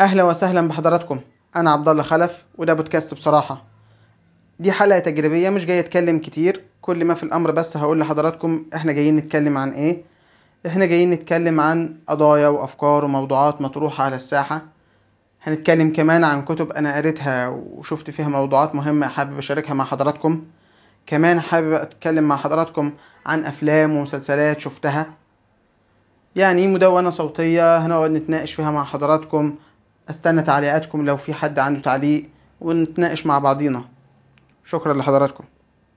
أهلا وسهلا بحضراتكم. أنا عبد الله خلف وده بودكاست بصراحة. دي حلقة تجريبية مش جاي أتكلم كتير. كل ما في الأمر بس هقول لحضراتكم إحنا جايين نتكلم عن إيه. إحنا جايين نتكلم عن قضايا وأفكار وموضوعات مطروحة على الساحة. هنتكلم كمان عن كتب أنا قريتها وشفت فيها موضوعات مهمة حابب أشاركها مع حضراتكم. كمان حابب أتكلم مع حضراتكم عن أفلام ومسلسلات شفتها. يعني مدونة صوتية هنقعد نتناقش فيها مع حضراتكم. أستنى تعليقاتكم لو في حد عنده تعليق ونتناقش مع بعضينا. شكرا لحضراتكم.